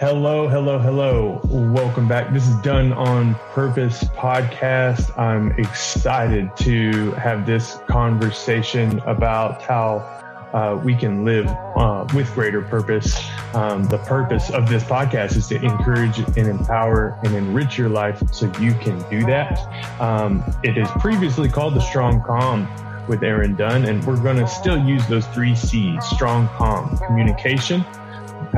Hello, hello, hello. Welcome back. This is Done on Purpose podcast. I'm excited to have this conversation about how uh, we can live uh, with greater purpose. Um, the purpose of this podcast is to encourage and empower and enrich your life so you can do that. Um, it is previously called the Strong Com with Aaron Dunn, and we're going to still use those three C's strong, calm, communication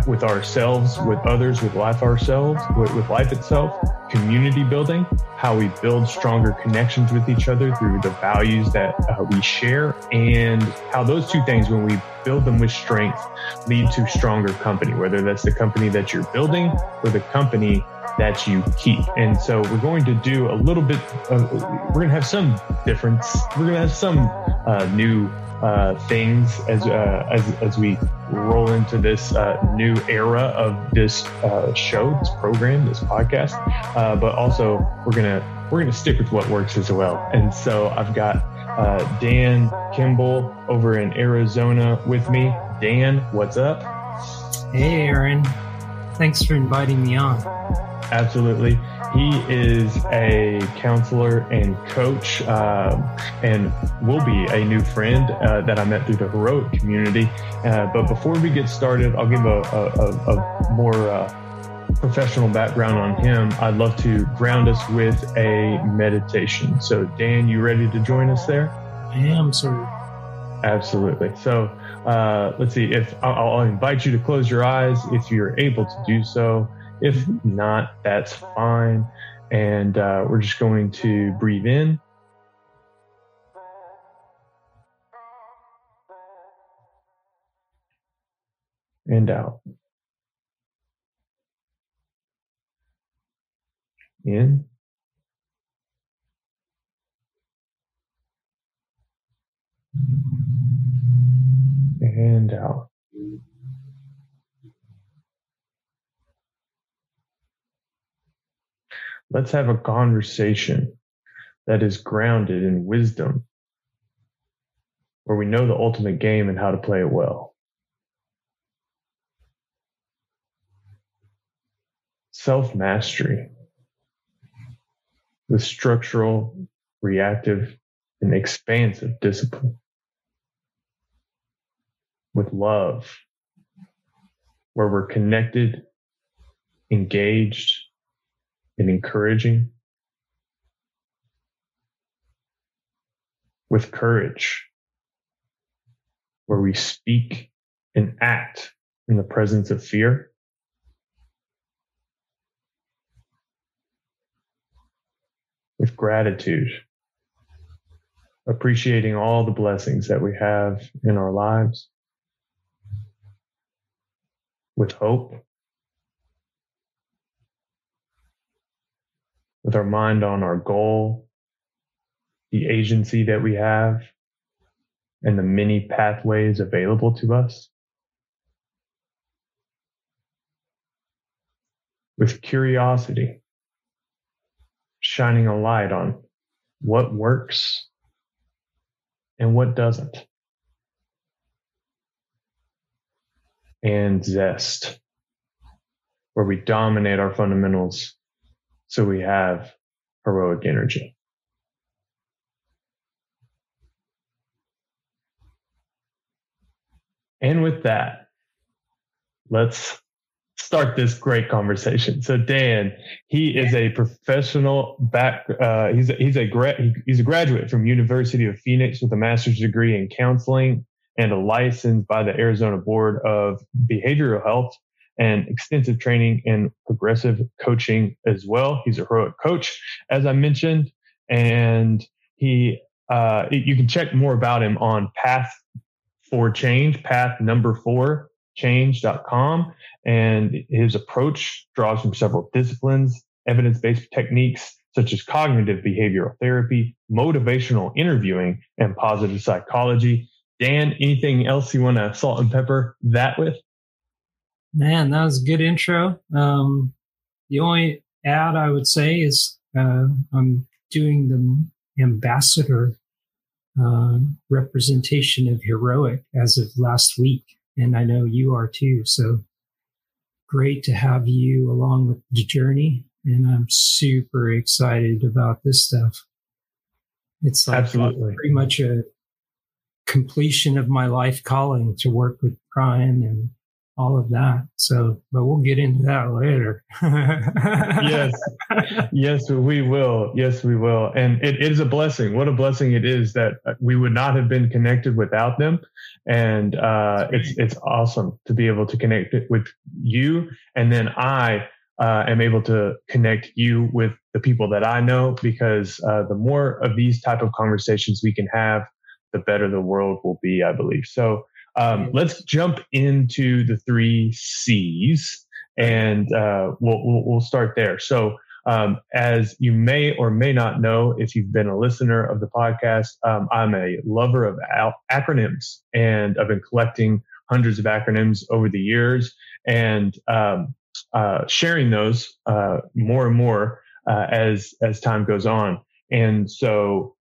with ourselves, with others, with life ourselves, with, with, life itself, community building, how we build stronger connections with each other through the values that uh, we share, and how those two things, when we build them with strength, lead to stronger company, whether that's the company that you're building or the company that you keep. And so we're going to do a little bit, of, we're going to have some difference. We're going to have some uh, new uh, things as, uh, as, as we roll into this uh, new era of this uh, show, this program, this podcast. Uh, but also we're to, we're going to stick with what works as well. And so I've got Dan Kimball over in Arizona with me. Dan, what's up? Hey, Aaron. Thanks for inviting me on. Absolutely. He is a counselor and coach, uh, and will be a new friend uh, that I met through the heroic community. Uh, but before we get started, I'll give a, a, a more uh, professional background on him. I'd love to ground us with a meditation. So, Dan, you ready to join us there? I am, sir. Absolutely. So, uh, let's see. If I'll, I'll invite you to close your eyes if you're able to do so. If not, that's fine. And uh, we're just going to breathe in. And out. In. And out. Let's have a conversation that is grounded in wisdom, where we know the ultimate game and how to play it well. Self mastery with structural, reactive, and expansive discipline. With love, where we're connected, engaged, and encouraging. With courage, where we speak and act in the presence of fear. With gratitude, appreciating all the blessings that we have in our lives. With hope, with our mind on our goal, the agency that we have, and the many pathways available to us. With curiosity, shining a light on what works and what doesn't. And zest, where we dominate our fundamentals so we have heroic energy. And with that, let's start this great conversation. So Dan, he is a professional back. Uh, he's a, he's a gra- he's a graduate from University of Phoenix with a master's degree in counseling and a license by the Arizona Board of Behavioral Health and extensive training and progressive coaching as well. He's a heroic coach, as I mentioned, and he uh, you can check more about him on Path for Change, Path Number Four Change.com, and his approach draws from several disciplines, evidence-based techniques such as cognitive behavioral therapy, motivational interviewing, and positive psychology. Dan, anything else you want to salt and pepper that with? Man, that was a good intro. Um, the only ad I would say is uh, I'm doing the ambassador uh, representation of heroic as of last week, and I know you are too. So great to have you along with the journey. And I'm super excited about this stuff. It's like Absolutely. pretty much a completion of my life calling to work with Brian and all of that. So, but we'll get into that later. yes, yes, we will. Yes, we will. And it is a blessing. What a blessing it is that we would not have been connected without them. And uh, it's it's awesome to be able to connect with you, and then I uh, am able to connect you with the people that I know because uh, the more of these type of conversations we can have, the better the world will be. I believe so. Um, let's jump into the three C's, and uh, we'll, we'll, we'll start there. So, um, as you may or may not know, if you've been a listener of the podcast, um, I'm a lover of al- acronyms, and I've been collecting hundreds of acronyms over the years, and um, uh, sharing those uh, more and more uh, as as time goes on. And so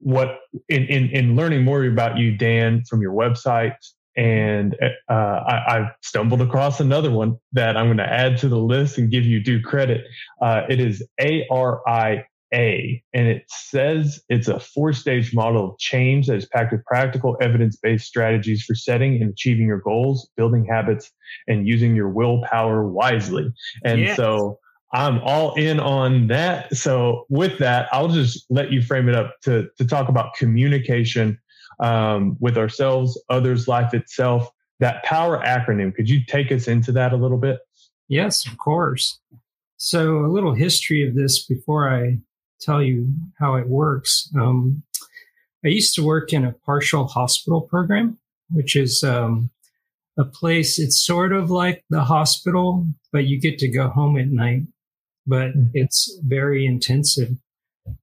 what in, in, in learning more about you, Dan, from your website, and uh, I, I, stumbled across another one that I'm going to add to the list and give you due credit. Uh, it is ARIA, and it says it's a four stage model of change that is packed with practical, evidence based strategies for setting and achieving your goals, building habits, and using your willpower wisely. And yes. so I'm all in on that. So with that, I'll just let you frame it up to, to talk about communication um, with ourselves, others, life itself. That power acronym, could you take us into that a little bit? Yes, of course. So a little history of this before I tell you how it works. Um, I used to work in a partial hospital program, which is um, a place, it's sort of like the hospital, but you get to go home at night but mm. it's very intensive.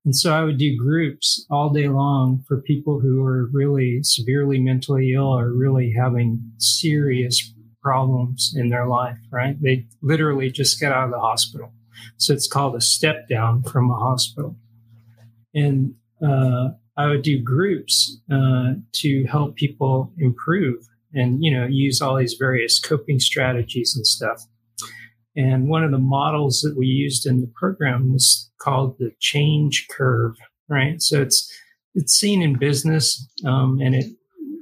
And so I would do groups all day long for people who are really severely mentally ill or really having serious problems in their life, right? They literally just get out of the hospital. So it's called a step down from a hospital. And uh, I would do groups uh, to help people improve and, you know, use all these various coping strategies and stuff. And one of the models that we used in the program was called the change curve, right? So it's it's seen in business, um, and it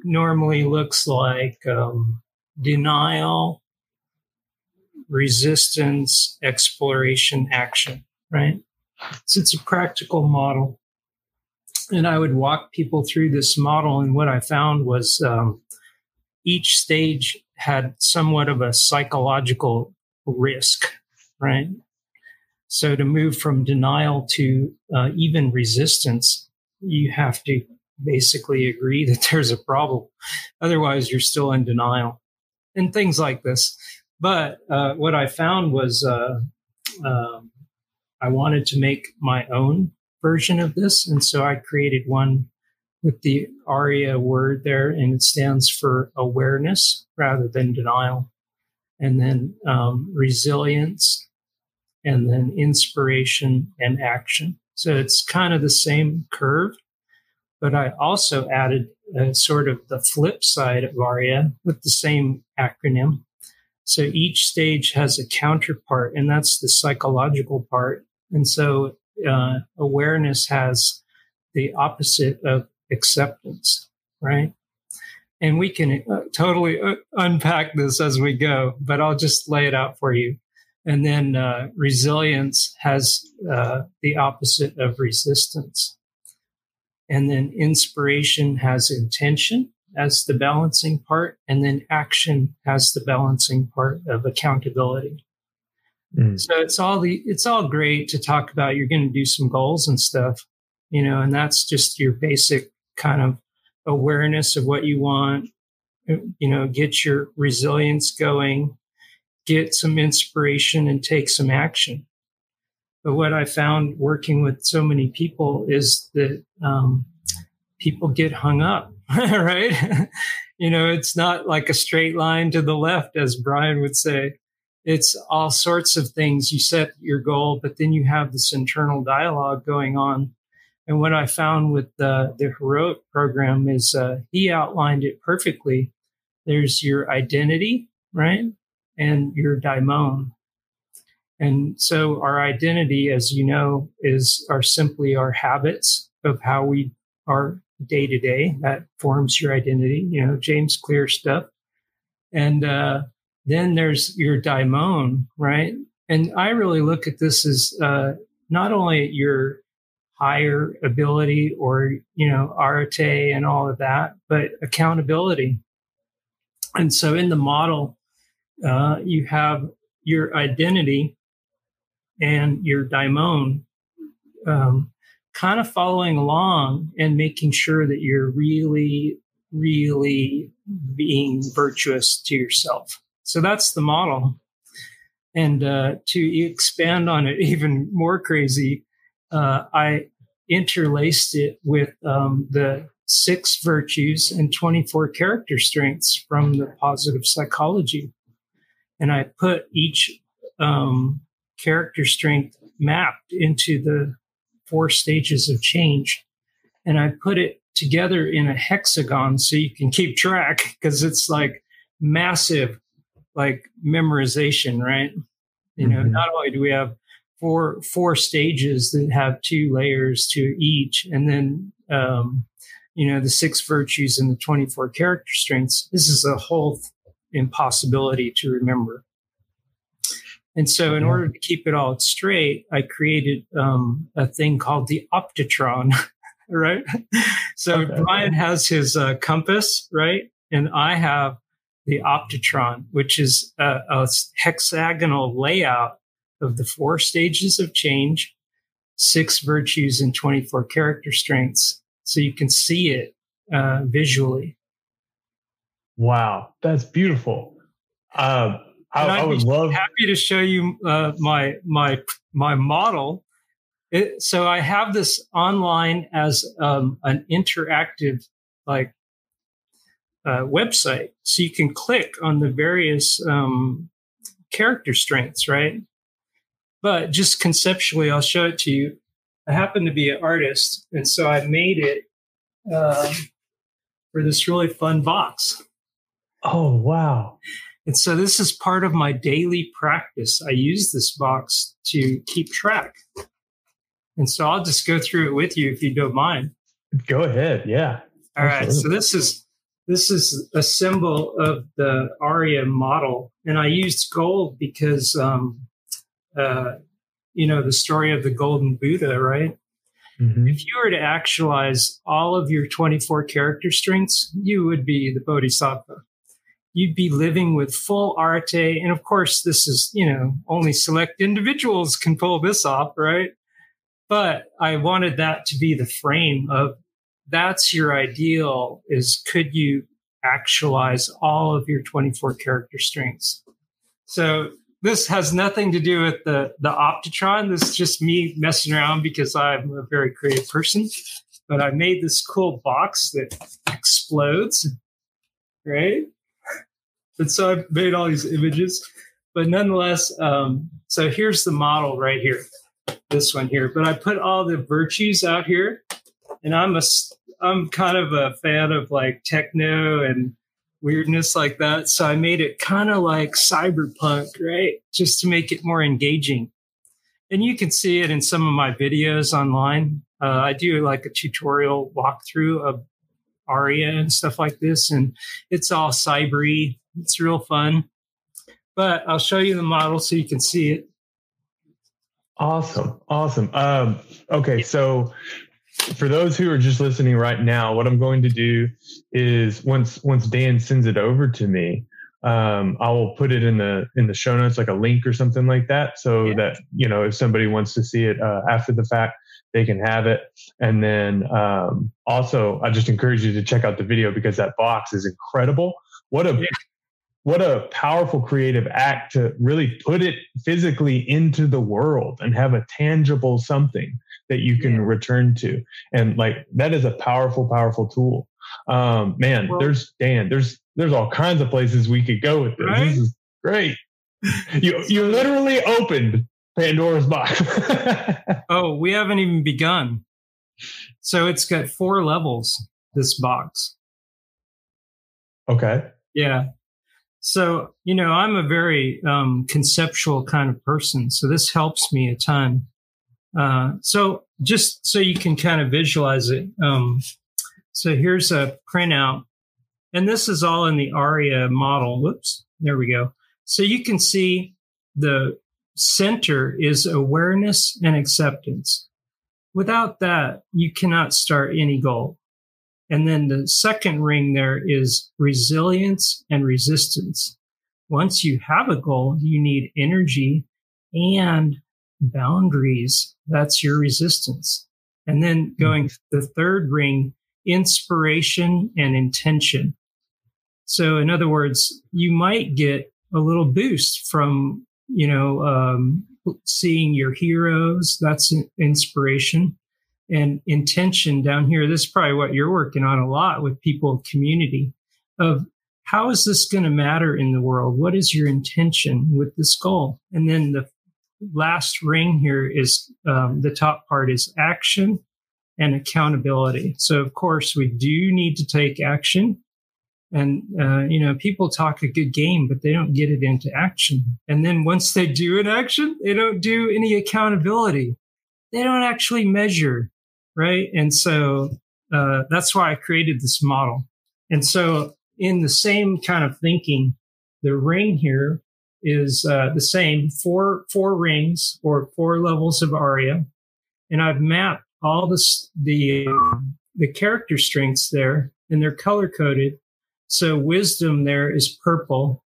normally looks like um, denial, resistance, exploration, action, right? So it's a practical model. And I would walk people through this model, and what I found was um, each stage had somewhat of a psychological risk, right? So to move from denial to uh, even resistance, you have to basically agree that there's a problem. Otherwise, you're still in denial and things like this. But uh, what I found was uh, um, I wanted to make my own version of this. And so I created one with the ARIA word there, and it stands for awareness rather than denial and then um, resilience, and then inspiration and action. So it's kind of the same curve, but I also added a sort of the flip side of ARIA with the same acronym. So each stage has a counterpart, and that's the psychological part. And so uh, awareness has the opposite of acceptance, right? And we can uh, totally uh, unpack this as we go, but I'll just lay it out for you. And then uh, resilience has uh, the opposite of resistance. And then inspiration has intention as the balancing part. And then action has the balancing part of accountability. Mm. So it's all the, it's all great to talk about. You're going to do some goals and stuff, you know, and that's just your basic kind of awareness of what you want, you know, get your resilience going, get some inspiration and take some action. But what I found working with so many people is that um, people get hung up, right? you know, it's not like a straight line to the left, as Brian would say. It's all sorts of things. You set your goal, but then you have this internal dialogue going on and what I found with the, the heroic program is uh, he outlined it perfectly. There's your identity, right? and your daimon. And so our identity, as you know, is are simply our habits of how we are day to day. That forms your identity, you know, James Clear stuff. And uh, then there's your daimon, right? And I really look at this as uh, not only your higher ability or, you know, arete and all of that, but accountability. And so in the model, uh, you have your identity and your daimon um, kind of following along and making sure that you're really, really being virtuous to yourself. So that's the model. And uh, to expand on it even more crazy, uh, I interlaced it with um, the six virtues and 24 character strengths from the positive psychology. And I put each um, character strength mapped into the four stages of change. And I put it together in a hexagon so you can keep track because it's like massive, like memorization, right? You know, mm-hmm. not only do we have four four stages that have two layers to each, and then um, you know the six virtues and the twenty four character strengths. This is a whole impossibility to remember. And so, in yeah. order to keep it all straight, I created um, a thing called the Optitron, right? so okay. Brian has his uh, compass, right? And I have the Optitron, which is a, a, hexagonal layout of the four stages of change, six virtues, and 24 character strengths. So you can see it uh, visually. Wow, that's beautiful. Uh, I, I would love happy to show you uh, my my my model. It, so I have this online as um, an interactive like uh, website, so you can click on the various um, character strengths, right? But just conceptually, I'll show it to you. I happen to be an artist, and so I made it uh, for this really fun box. Oh wow! And so this is part of my daily practice. I use this box to keep track. And so I'll just go through it with you if you don't mind. Go ahead. Yeah. All right. So this is this is a symbol of the ARIA model, and I used gold because, um, uh, you know, the story of the Golden Buddha, right? Mm-hmm. If you were to actualize all of your 24 character strengths, you would be the Bodhisattva you'd be living with full arete. And of course, this is, you know, only select individuals can pull this off, right? But I wanted that to be the frame of that's your ideal is could you actualize all of your 24 character strengths? So this has nothing to do with the, the Optitron. This is just me messing around because I'm a very creative person. But I made this cool box that explodes, right? and so I made all these images. But nonetheless, um, so here's the model right here, this one here. But I put all the virtues out here, and I'm a I'm kind of a fan of like techno and weirdness like that. So I made it kind of like cyberpunk, right? Just to make it more engaging. And you can see it in some of my videos online. Uh, I do like a tutorial walkthrough of Aria and stuff like this, and it's all cybery it's real fun. But I'll show you the model so you can see it. Awesome. Awesome. Um, okay. So for those who are just listening right now, what I'm going to do is once once Dan sends it over to me, um, I will put it in the in the show notes, like a link or something like that, so yeah. that you know if somebody wants to see it uh, after the fact, they can have it. And then um, also, I just encourage you to check out the video because that box is incredible. What a yeah what a powerful creative act to really put it physically into the world and have a tangible something that you can yeah. return to and like that is a powerful powerful tool um man well, there's dan there's there's all kinds of places we could go with this right? this is great you you literally opened pandora's box oh we haven't even begun so it's got four levels this box okay yeah So, you know, I'm a very um, conceptual kind of person. So this helps me a ton. Uh, so just so you can kind of visualize it. Um, so here's a printout and this is all in the ARIA model. Whoops. There we go. So you can see the center is awareness and acceptance. Without that, you cannot start any goal. And then the second ring there is resilience and resistance. Once you have a goal, you need energy and boundaries. That's your resistance. And then going the third ring, inspiration and intention. So in other words, you might get a little boost from, you know, um, seeing your heroes. That's inspiration and intention down here. This is probably what you're working on a lot with people community of how is this going to matter in the world? What is your intention with this goal? And then the last ring here is um, the top part is action and accountability. So of course we do need to take action. And, uh, you know, people talk a good game, but they don't get it into action. And then once they do an action, they don't do any accountability. They don't actually measure right? And so uh, that's why I created this model. And so, in the same kind of thinking, the ring here is uh, the same four four rings or four levels of aria, and I've mapped all this the the character strengths there, and they're color coded. So wisdom there is purple,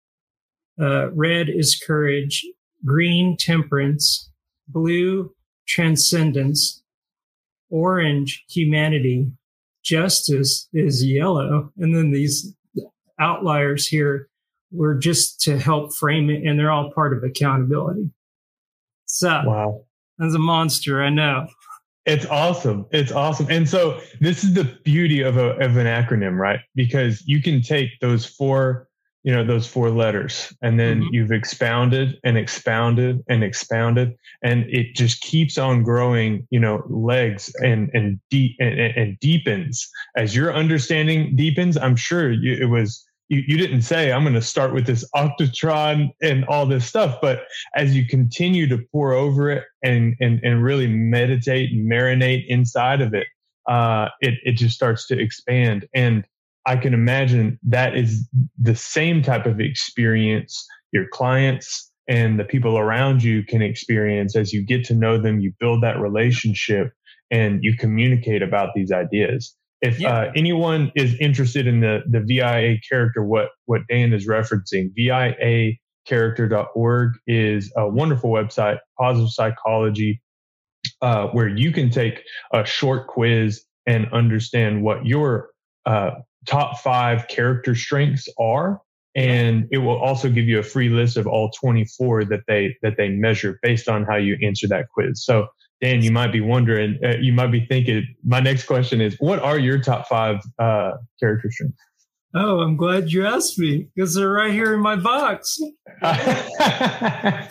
uh, red is courage, green temperance, blue transcendence, orange humanity, justice is yellow. And then these outliers here were just to help frame it, and they're all part of accountability. So, wow. That's a monster, I know. It's awesome. It's awesome. And so this is the beauty of a of an acronym, right? Because you can take those four you know those four letters and then mm-hmm. you've expounded and expounded and expounded and it just keeps on growing you know legs and and deep and, and deepens as your understanding deepens i'm sure you, it was you, you didn't say i'm going to start with this octatron and all this stuff but as you continue to pour over it and and, and really meditate and marinate inside of it uh, it, it just starts to expand and I can imagine that is the same type of experience your clients and the people around you can experience as you get to know them, you build that relationship and you communicate about these ideas. If yeah. uh, anyone is interested in the, the VIA character, what, what Dan is referencing, viacharacter.org is a wonderful website, positive psychology, uh, where you can take a short quiz and understand what your uh, top five character strengths are. And it will also give you a free list of all 24 that they that they measure based on how you answer that quiz. So dan you might be wondering uh, you might be thinking my next question is what are your top five uh, character strengths? Oh i'm glad you asked me because they're right here in my box.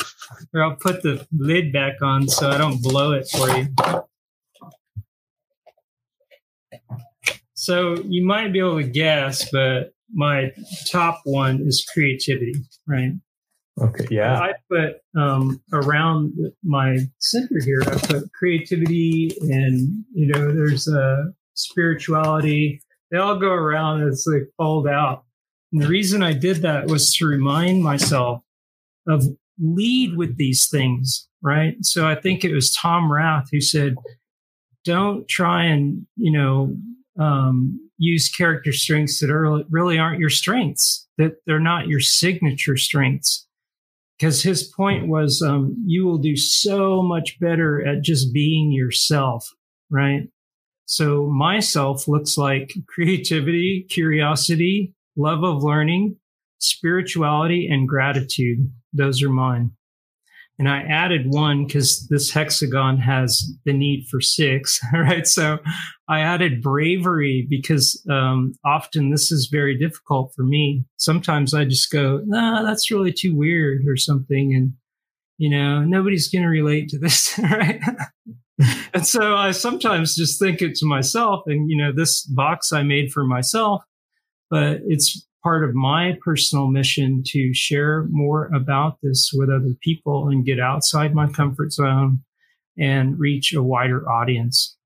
Or i'll put the lid back on so i don't blow it for you. So you might be able to guess, but my top one is creativity, right? Okay, yeah. I put um, around my center here, I put creativity and, you know, there's a uh, spirituality. They all go around as they fold out. And the reason I did that was to remind myself of lead with these things, right? So I think it was Tom Rath who said, don't try and, you know, um, use character strengths that are really aren't your strengths, that they're not your signature strengths. Because his point was, um, you will do so much better at just being yourself, right? So myself looks like creativity, curiosity, love of learning, spirituality, and gratitude. Those are mine. And I added one because this hexagon has the need for six, right? So I added bravery because um, often this is very difficult for me. Sometimes I just go, nah, that's really too weird or something. And, you know, nobody's going to relate to this, right? and so I sometimes just think it to myself and, you know, this box I made for myself, but it's part of my personal mission to share more about this with other people and get outside my comfort zone and reach a wider audience.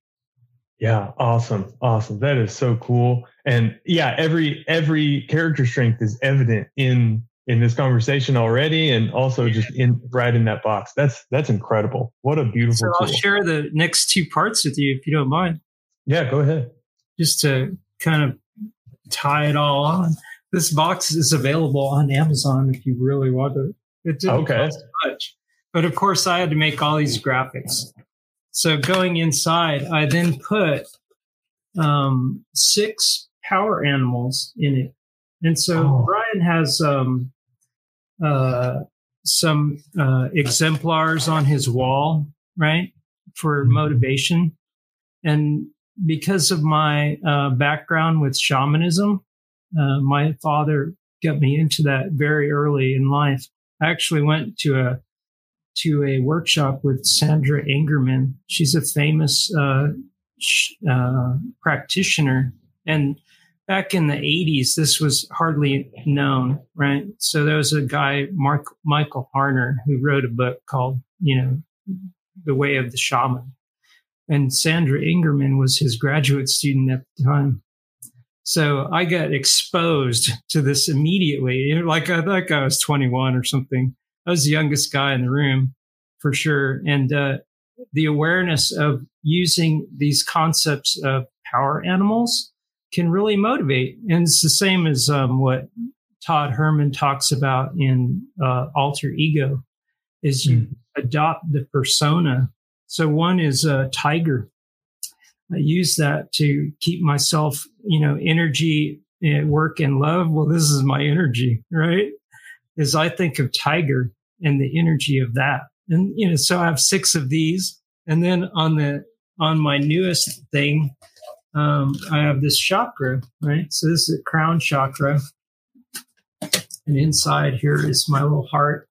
Yeah, awesome. Awesome. That is so cool. And yeah, every every character strength is evident in in this conversation already and also just in right in that box. That's that's incredible. What a beautiful So I'll share the next two parts with you if you don't mind. Yeah, go ahead. Just to kind of tie it all on. This box is available on Amazon if you really want to. It didn't okay. cost much. But of course I had to make all these graphics. So going inside, I then put um, six power animals in it. And so Oh. Brian has um, uh, some uh, exemplars on his wall, right, for Mhm. motivation. And because of my uh, background with shamanism, uh, my father got me into that very early in life. I actually went to a to a workshop with Sandra Ingerman. She's a famous uh, sh- uh, practitioner, and back in the 80s, this was hardly known, right? So there was a guy, Mark Michael Harner, who wrote a book called, you know, The Way of the Shaman. And Sandra Ingerman was his graduate student at the time. So I got exposed to this immediately. Like I think I was 21 or something. I was the youngest guy in the room for sure. And uh, the awareness of using these concepts of power animals can really motivate. And it's the same as um, what Todd Herman talks about in uh, Alter Ego, is you adopt the persona. So one is a tiger. I use that to keep myself, you know, energy at work and love. Well, this is my energy, right? Is I think of tiger and the energy of that. And, you know, so I have six of these. And then on the, on my newest thing, um, I have this chakra, right? So this is a crown chakra. And inside here is my little heart,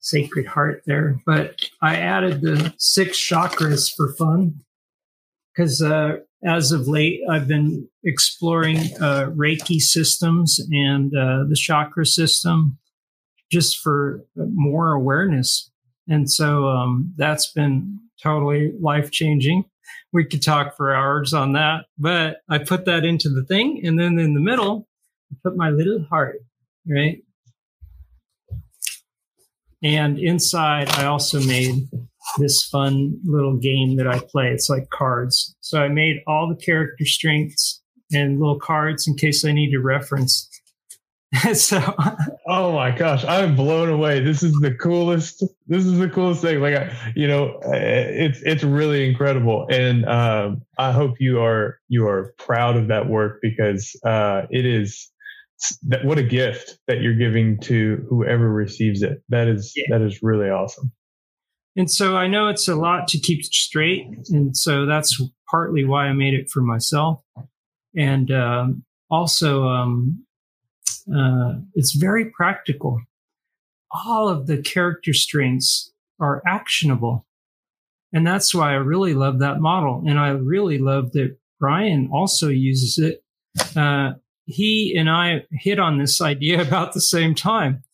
sacred heart there. But I added the six chakras for fun because uh, as of late, I've been exploring uh, Reiki systems and uh, the chakra system just for more awareness. And so um, that's been totally life changing. We could talk for hours on that, but I put that into the thing. And then in the middle, I put my little heart, right? And inside, I also made this fun little game that I play. It's like cards. So I made all the character strengths and little cards in case I need to reference. so Oh my gosh, I'm blown away. This is the coolest. This is the coolest thing. Like, I, you know, it's it's really incredible, and um, I hope you are you are proud of that work because uh, it is that what a gift that you're giving to whoever receives it. That is Yeah. that is really awesome. And so I know it's a lot to keep straight. And so that's partly why I made it for myself. And um, also, um, uh, it's very practical. All of the character strengths are actionable. And that's why I really love that model. And I really love that Brian also uses it. Uh, he and I hit on this idea about the same time.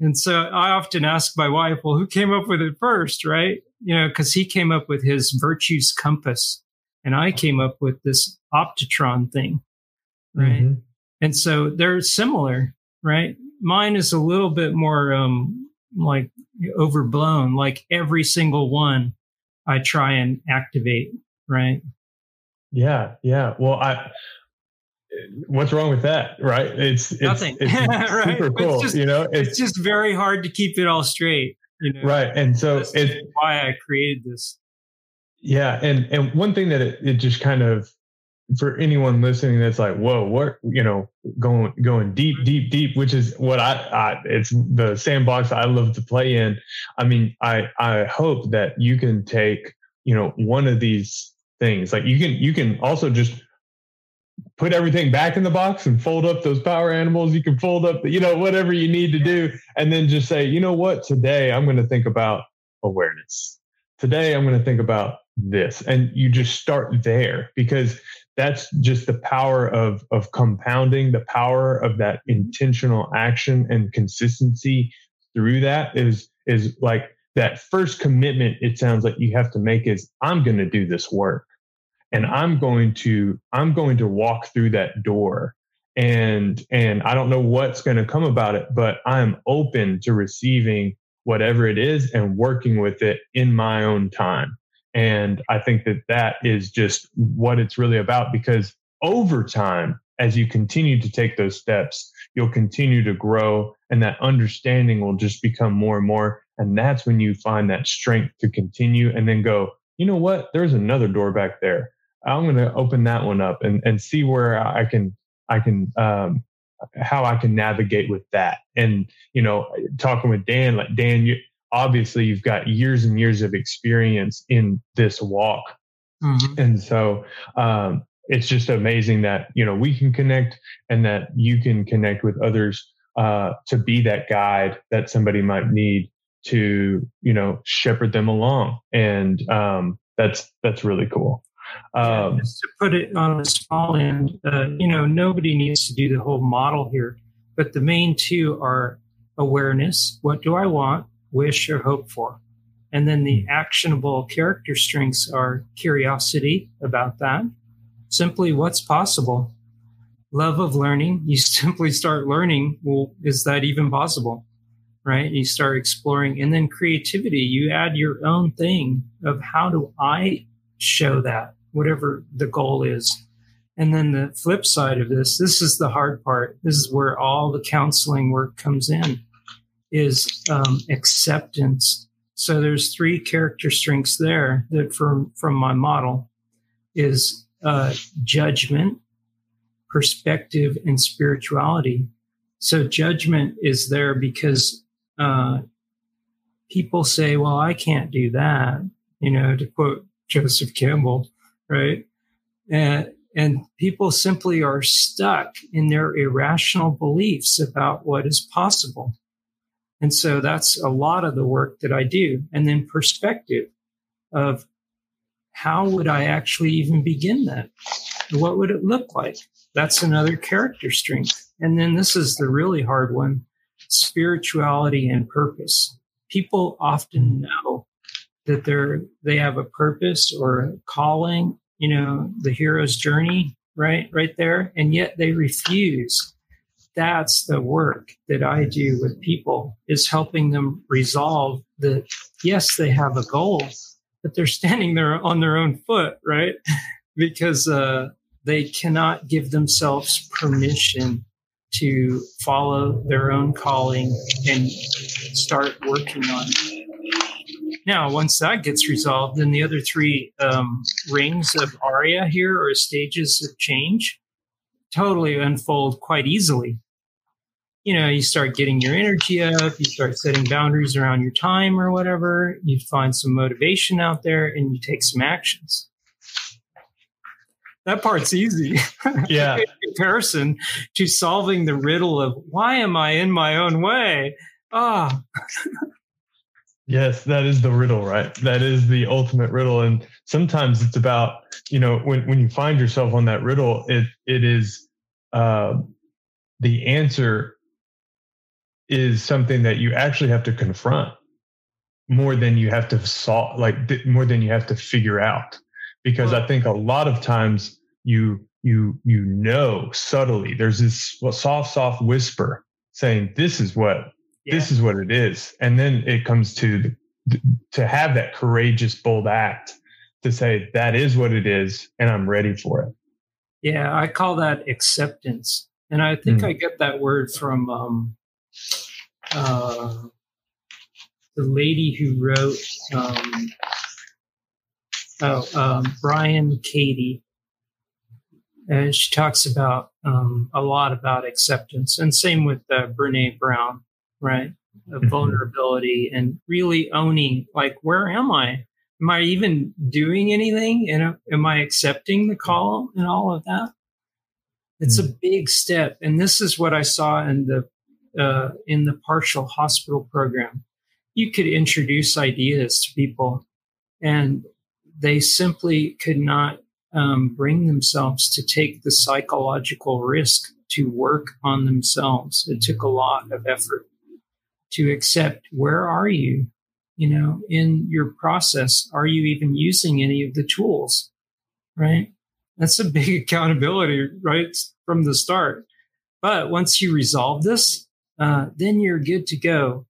And so I often ask my wife, well, who came up with it first, right? You know, because he came up with his virtues compass and I came up with this optotron thing, right? Mhm. And so they're similar, right? Mine is a little bit more um, like overblown, like every single one I try and activate, right? Yeah, yeah. Well, I. What's wrong with that, right? It's, it's Nothing. It's Right. super It's cool. just- you know, It's just very hard to keep it all straight, you know? right. And so That's it's why I created this. Yeah, and and one thing that it, it just kind of for anyone listening that's like, whoa, what you know, going going deep, mm-hmm. deep, deep, which is what I, I it's the sandbox I love to play in. I mean, I I hope that you can take you know one of these things, like you can you can also just put everything back in the box and fold up those power animals. You can fold up, you know, whatever you need to do, and then just say, you know what, today I'm going to think about awareness. Today I'm going to think about this and you just start there because that's just the power of of compounding the power of that intentional action and consistency through that is is like that first commitment it sounds like you have to make is i'm going to do this work and i'm going to i'm going to walk through that door and and i don't know what's going to come about it but i'm open to receiving whatever it is and working with it in my own time and i think that that is just what it's really about because over time as you continue to take those steps you'll continue to grow and that understanding will just become more and more and that's when you find that strength to continue and then go, you know what? There's another door back there. I'm going to open that one up and, and see where I can, I can, um, how I can navigate with that. And, you know, talking with Dan, like Dan, you, obviously you've got years and years of experience in this walk. Mm-hmm. And so, um, it's just amazing that, you know, we can connect and that you can connect with others, uh, to be that guide that somebody might need to you know shepherd them along and um, that's that's really cool um, just to put it on a small end uh, you know nobody needs to do the whole model here but the main two are awareness what do i want wish or hope for? And then the actionable character strengths are curiosity about that simply what's possible. Love of learning you simply start learning well is that even possible right? You start exploring and then creativity, you add your own thing of how do I show that, whatever the goal is. And then the flip side of this, this is the hard part. This is where all the counseling work comes in is um, acceptance. So there's three character strengths there that from, from my model is uh, judgment, perspective, and spirituality. So judgment is there because uh, people say, well, I can't do that, you know, to quote Joseph Campbell, right? And, and people simply are stuck in their irrational beliefs about what is possible. And so that's a lot of the work that I do. And then perspective of how would I actually even begin that? What would it look like? That's another character strength. And then this is the really hard one spirituality and purpose. People often know that they're they have a purpose or a calling, you know, the hero's journey, right? Right there. And yet they refuse. That's the work that I do with people is helping them resolve that yes, they have a goal, but they're standing there on their own foot, right? because uh, they cannot give themselves permission to follow their own calling and start working on it. Now, once that gets resolved, then the other three um, rings of aria here or stages of change totally unfold quite easily. You know, you start getting your energy up, you start setting boundaries around your time or whatever, you find some motivation out there, and you take some actions that part's easy. Yeah. in comparison to solving the riddle of why am I in my own way? Ah. yes, that is the riddle, right? That is the ultimate riddle. And sometimes it's about, you know, when, when you find yourself on that riddle, it it is uh, the answer is something that you actually have to confront more than you have to solve, like more than you have to figure out because I think a lot of times you you you know subtly there's this soft soft whisper saying this is what yeah. this is what it is and then it comes to to have that courageous bold act to say that is what it is and I'm ready for it. Yeah, I call that acceptance. And I think mm. I get that word from um, uh, the lady who wrote um, oh, um, Byron Katie. And she talks about um, a lot about acceptance, and same with uh, Brene Brown, right? Of mm-hmm. vulnerability and really owning, like, where am I? Am I even doing anything? And am I accepting the call and all of that? It's a mm. big step, and this is what I saw in the uh, in the partial hospital program. You could introduce ideas to people, and they simply could not um, bring themselves to take the psychological risk to work on themselves. It took a lot of effort to accept where are you, you know, in your process? Are you even using any of the tools? Right? That's a big accountability right from the start. But once you resolve this, uh, then you're good to go.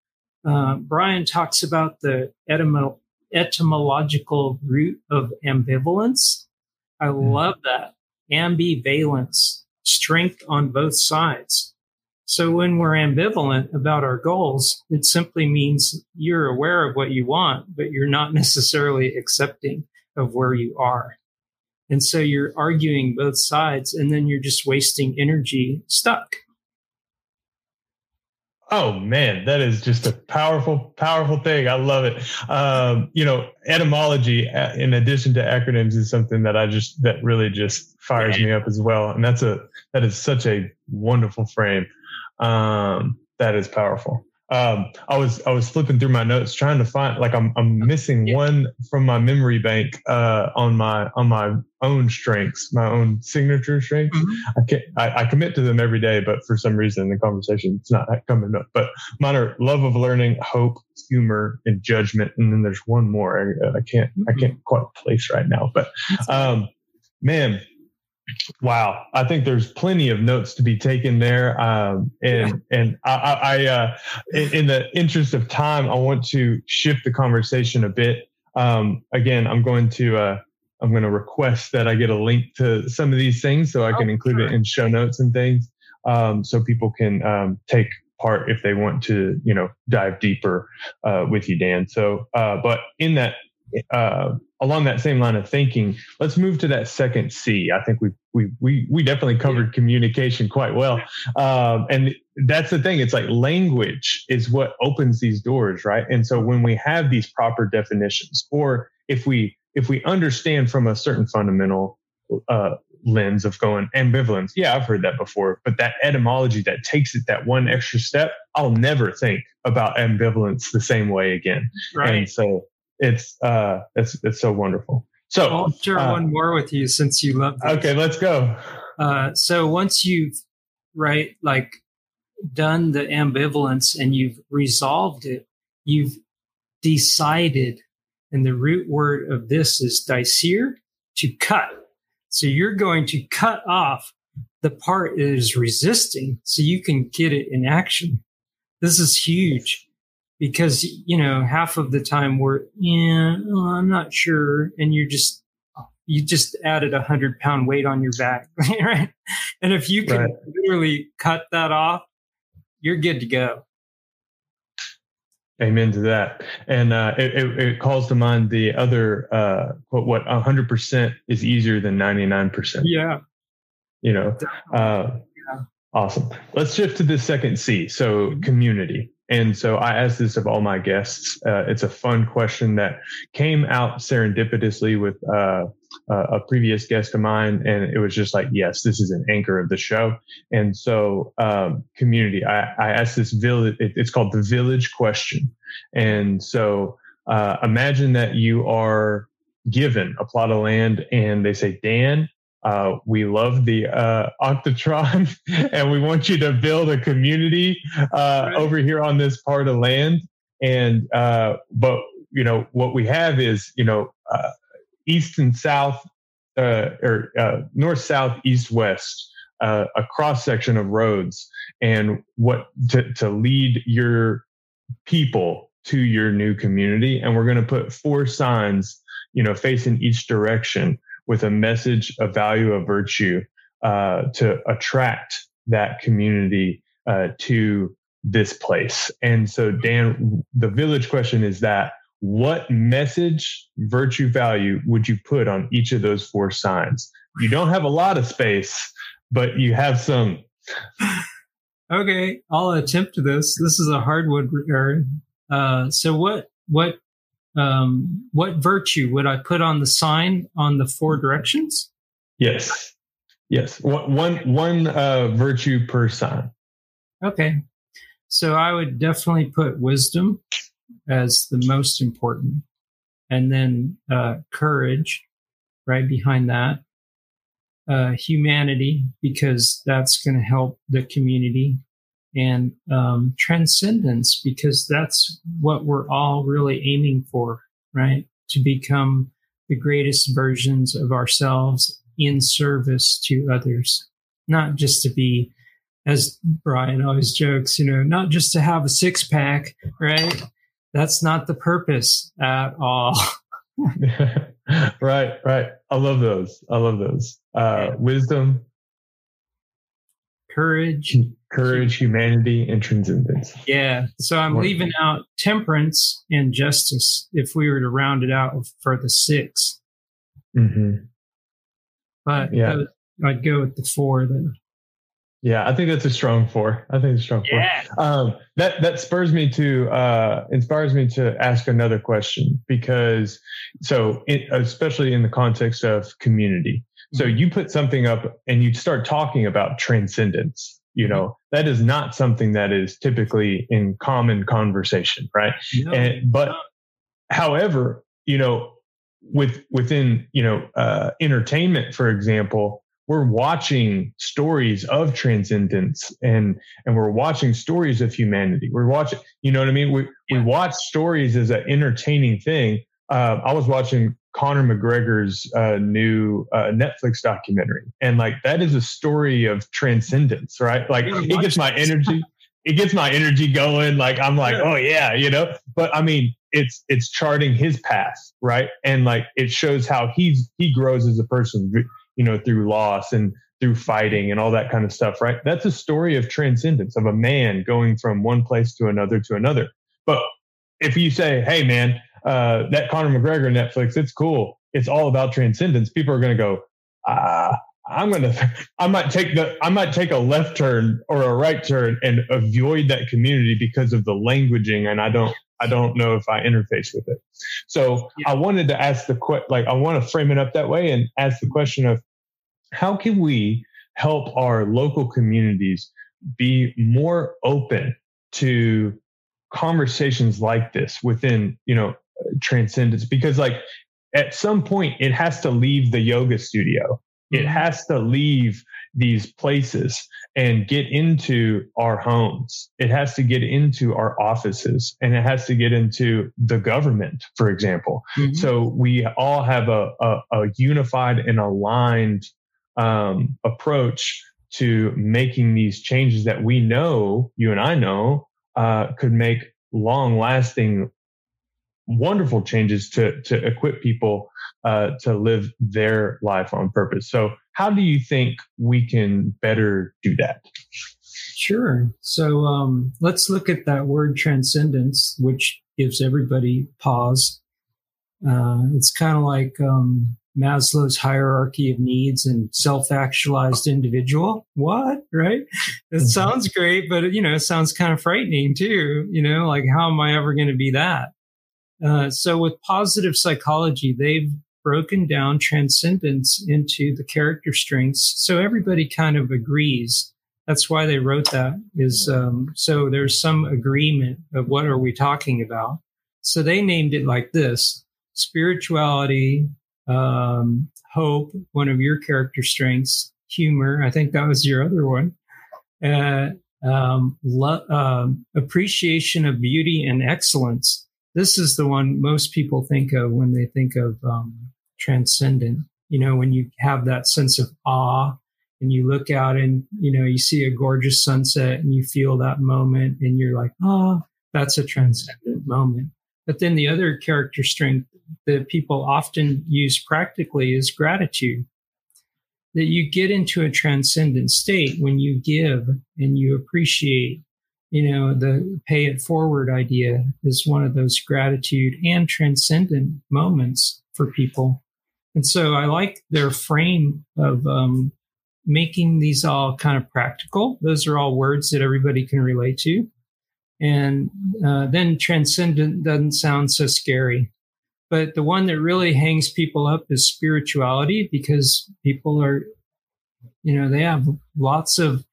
Uh, Brian talks about the etymolo- etymological root of ambivalence. I mm. love that. Ambivalence, strength on both sides. So when we're ambivalent about our goals, it simply means you're aware of what you want, but you're not necessarily accepting of where you are. And so you're arguing both sides and then you're just wasting energy stuck. Oh man, that is just a powerful, powerful thing. I love it. Um, you know, etymology, uh, in addition to acronyms, is something that I just that really just fires me up as well. And that's a that is such a wonderful frame. Um, that is powerful um, I was I was flipping through my notes trying to find like I'm I'm missing yeah. one from my memory bank uh, on my on my own strengths, my own signature strengths. Mm-hmm. I can't I, I, commit to them every day, but for some reason the conversation it's not coming up. But mine are love of learning, hope, humor, and judgment, and then there's one more I, I can't mm-hmm. I can't quite place right now. But um, man, Wow, I think there's plenty of notes to be taken there, um, and yeah. and I, I uh, in, in, the interest of time, I want to shift the conversation a bit. Um, again, I'm going to uh, I'm going to request that I get a link to some of these things so I can oh, include sure. it in show notes and things, um, so people can um, take part if they want to, you know, dive deeper uh, with you, Dan. So, uh, but in that uh, along that same line of thinking, let's move to that second C. I think we we we we definitely covered yeah. communication quite well, um, and that's the thing. It's like language is what opens these doors, right? And so when we have these proper definitions, or if we if we understand from a certain fundamental uh, lens of going ambivalence, yeah, I've heard that before, but that etymology that takes it that one extra step, I'll never think about ambivalence the same way again. Right. And so it's uh it's it's so wonderful. So I'll share uh, one more with you since you love. This. Okay, let's go. Uh, so once you've right like done the ambivalence and you've resolved it, you've decided, and the root word of this is dicere to cut. So you're going to cut off the part that is resisting so you can get it in action. This is huge because you know half of the time we're yeah well, i'm not sure and you're just you just added a hundred pound weight on your back right? And if you can right. literally cut that off you're good to go. Amen to that. And uh, it, it, it, calls to mind the other uh, what what 100% is easier than 99% yeah. You know uh, yeah. awesome. Let's shift to the second c so mm-hmm. community and so I asked this of all my guests. Uh, it's a fun question that came out serendipitously with uh, a previous guest of mine. And it was just like, yes, this is an anchor of the show. And so, um, community, I, I asked this village, it, it's called the village question. And so, uh, imagine that you are given a plot of land and they say, Dan, uh, we love the uh, Octotron, and we want you to build a community uh, right. over here on this part of land. And uh, but you know what we have is you know uh, east and south, uh, or north, south, east, west, a cross section of roads, and what to, to lead your people to your new community. And we're going to put four signs, you know, facing each direction with a message, a value, a virtue uh, to attract that community uh, to this place. And so, Dan, the village question is that what message, virtue, value would you put on each of those four signs? You don't have a lot of space, but you have some. Okay, I'll attempt this. This is a hard one, Uh, so, what what um, what virtue would I put on the sign on the four directions? Yes. Yes. One, one uh, virtue per sign. Okay. So I would definitely put wisdom as the most important. and then uh, courage right behind that. Uh, humanity, because that's going to help the community, and um, transcendence, because that's what we're all really aiming for, right? To become the greatest versions of ourselves in service to others, not just to be, as Brian always jokes, you know, not just to have a six pack, right? That's not the purpose at all. right, right. I love those. I love those. Uh, yeah. Wisdom, courage, courage, humanity, and transcendence. Yeah. So I'm Wonderful. leaving out temperance and justice if we were to round it out for the 6 mm-hmm. But yeah. I'd go with the four then. Yeah, I think that's a strong four. I think it's a strong yeah. four. Um, that that spurs me to uh, inspires me to ask another question because so it, especially in the context of community. So mm-hmm. you put something up and you start talking about transcendence. You mm-hmm. know that is not something that is typically in common conversation, right? No, and, but however, you know, with within you know uh, entertainment, for example, we're watching stories of transcendence and and we're watching stories of humanity. We're watching you know what i mean? We we watch stories as an entertaining thing. Uh, i was watching conor mcgregor's uh, new uh, netflix documentary. And like that is a story of transcendence right? Like it gets my energy it gets my energy going. Like i'm like oh yeah you know? But i mean it's it's charting his path right? And like it shows how he's he grows as a person you know, through loss and through fighting and all that kind of stuff, right? That's a story of transcendence of a man going from one place to another to another. But if you say, hey, man, uh, that Conor McGregor Netflix, it's cool. It's all about transcendence. People are going to go, ah, I'm going to, I might take the, I might take a left turn or a right turn and avoid that community because of the languaging. And I don't, I don't know if I interface with it. So yeah. I wanted to ask the question, like, I want to frame it up that way and ask the question of how can we help our local communities be more open to conversations like this within you know transcendence because like at some point it has to leave the yoga studio it mm-hmm. has to leave these places and get into our homes. It has to get into our offices and it has to get into the government, for example. Mm-hmm. So we all have a, a, a unified and aligned um, approach to making these changes that we know, you and I know, uh, could make long lasting, wonderful changes to, to equip people uh, to live their life on purpose. So, how do you think we can better do that? Sure. So, um, let's look at that word transcendence, which gives everybody pause. Uh, it's kind of like um, Maslow's hierarchy of needs and self-actualized individual. What? Right? It mm-hmm. sounds great, but you know, it sounds kind of frightening too. You know, like how am I ever going to be that? Uh, so with positive psychology, they've broken down transcendence into the character strengths. So everybody kind of agrees. That's why they wrote that is, um, so there's some agreement of what are we talking about. So they named it like this spirituality, um, hope, one of your character strengths, humor. I think that was your other one. Uh, um, lo- um, appreciation of beauty and excellence. This is the one most people think of when they think of um, transcendent. You know, when you have that sense of awe and you look out and, you know, you see a gorgeous sunset and you feel that moment and you're like, oh, that's a transcendent moment. But then the other character strength that people often use practically is gratitude. That you get into a transcendent state when you give and you appreciate. You know, the pay it forward idea is one of those gratitude and transcendent moments for people. And so I like their frame of um, making these all kind of practical. Those are all words that everybody can relate to. And uh, then transcendent doesn't sound so scary. But the one that really hangs people up is spirituality because people are, you know, they have lots of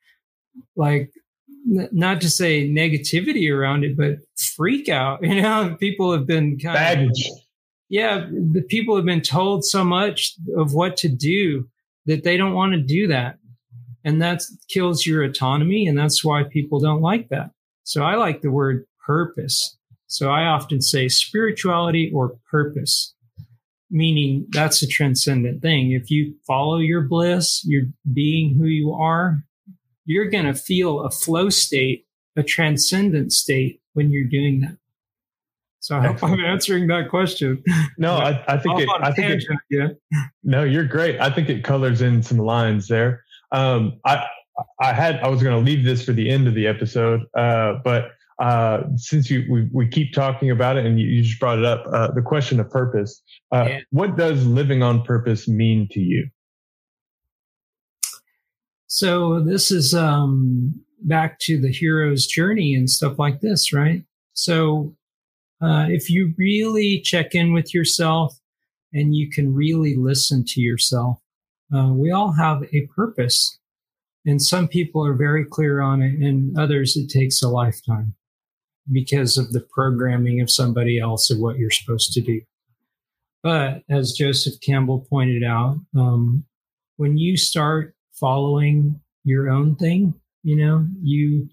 like, not to say negativity around it, but freak out. You know, people have been kind baggage. of yeah, the people have been told so much of what to do that they don't want to do that. And that kills your autonomy. And that's why people don't like that. So I like the word purpose. So I often say spirituality or purpose, meaning that's a transcendent thing. If you follow your bliss, you're being who you are, you're going to feel a flow state, a transcendent state when you're doing that. So I hope I'm answering that question. No, I, I think it, I think it, yeah. No, you're great. I think it colors in some lines there. Um, I I had I was going to leave this for the end of the episode, uh, but uh, since you we, we keep talking about it and you, you just brought it up, uh, the question of purpose. Uh, yeah. What does living on purpose mean to you? So this is um, back to the hero's journey and stuff like this, right? So uh, if you really check in with yourself and you can really listen to yourself, uh, we all have a purpose. And some people are very clear on it, and others it takes a lifetime because of the programming of somebody else of what you're supposed to do. But as Joseph Campbell pointed out, um, when you start following your own thing, you know, you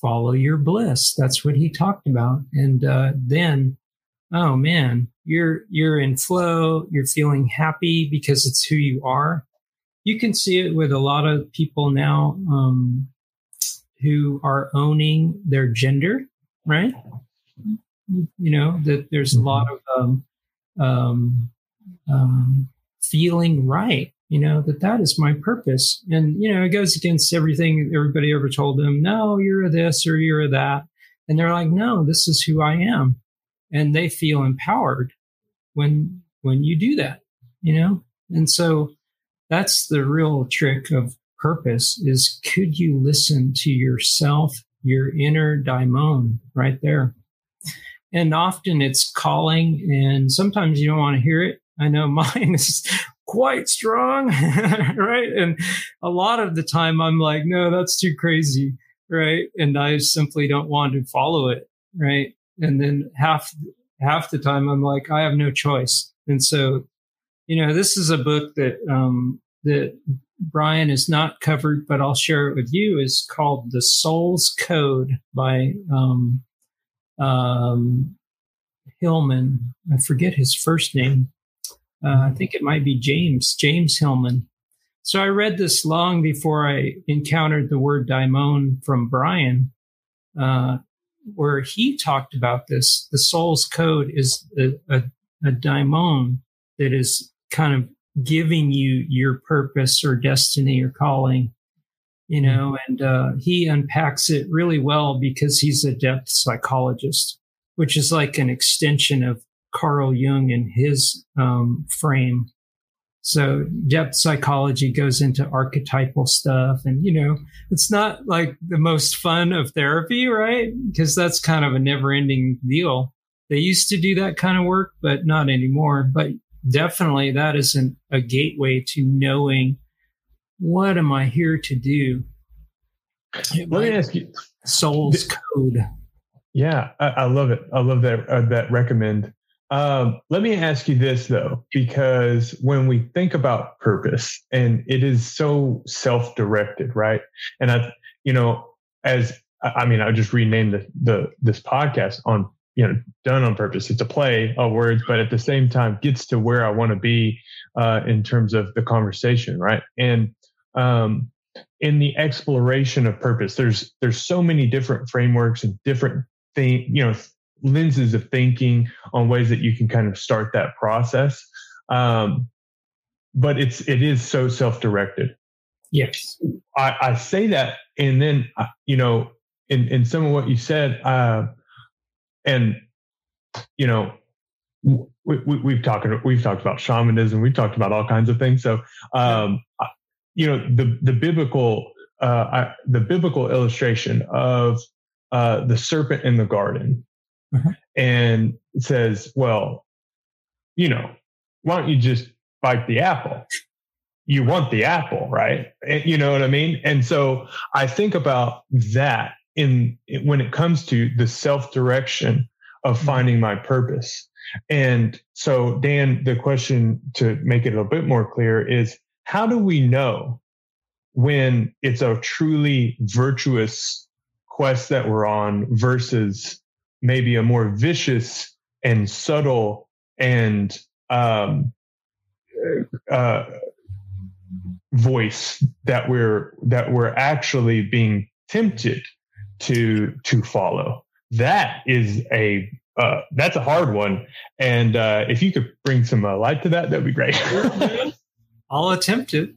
follow your bliss. That's what he talked about. And uh, then, oh man, you're you're in flow. You're feeling happy because it's who you are. You can see it with a lot of people now um, who are owning their gender, right? You know that there's a lot of um, um, um feeling right you know, that that is my purpose. And, you know, it goes against everything everybody ever told them. No, you're this or you're that. And they're like, no, this is who I am. And they feel empowered when, when you do that, you know? And so that's the real trick of purpose is could you listen to yourself, your inner daimon right there? And often it's calling and sometimes you don't want to hear it. I know mine is quite strong, right? And a lot of the time I'm like, no, that's too crazy, right? And I simply don't want to follow it, right? And then half half the time I'm like, I have no choice. And so, you know, this is a book that um, that Brian is not covered, but I'll share it with you. is called The Soul's Code by um, um, Hillman. I forget his first name. Uh, I think it might be James, James Hillman. So I read this long before I encountered the word daimon from Brian, uh, where he talked about this. The soul's code is a, a, a daimon that is kind of giving you your purpose or destiny or calling, you know, mm-hmm. and uh, he unpacks it really well because he's a depth psychologist, which is like an extension of Carl Jung in his um, frame. So depth psychology goes into archetypal stuff. And, you know, it's not like the most fun of therapy, right? Because that's kind of a never ending deal. They used to do that kind of work, but not anymore. But definitely that is an, a gateway to knowing what am I here to do? Let me ask you soul's code. Yeah, I, I, love it. I love that uh, that recommend. Um, let me ask you this though, because when we think about purpose and it is so self directed, right? And I, you know, as I mean, I just renamed the, the, this podcast on, you know, done on purpose. It's a play of words, but at the same time gets to where I want to be, uh, in terms of the conversation, right? And, um, in the exploration of purpose, there's, there's so many different frameworks and different thing, you know, lenses of thinking on ways that you can kind of start that process. Um, but it's it is so self directed. Yes, I, I, say that, and then uh, you know, in in some of what you said, uh, and you know, we, we, we've talked we've talked about shamanism, we've talked about all kinds of things. So, um, you know, the the biblical uh, I, the biblical illustration of uh, the serpent in the garden mm-hmm. and says, well, you know, why don't you just bite the apple? You want the apple, right? And, you know what I mean? And so I think about that in when it comes to the self direction of mm-hmm. finding my purpose. And so, Dan, the question to make it a bit more clear is how do we know when it's a truly virtuous quest that we're on versus maybe a more vicious and subtle and um, uh, voice that we're that we're actually being tempted to to follow. That is a uh, that's a hard one. And uh, if you could bring some uh, light to that that'd be great. I'll attempt it.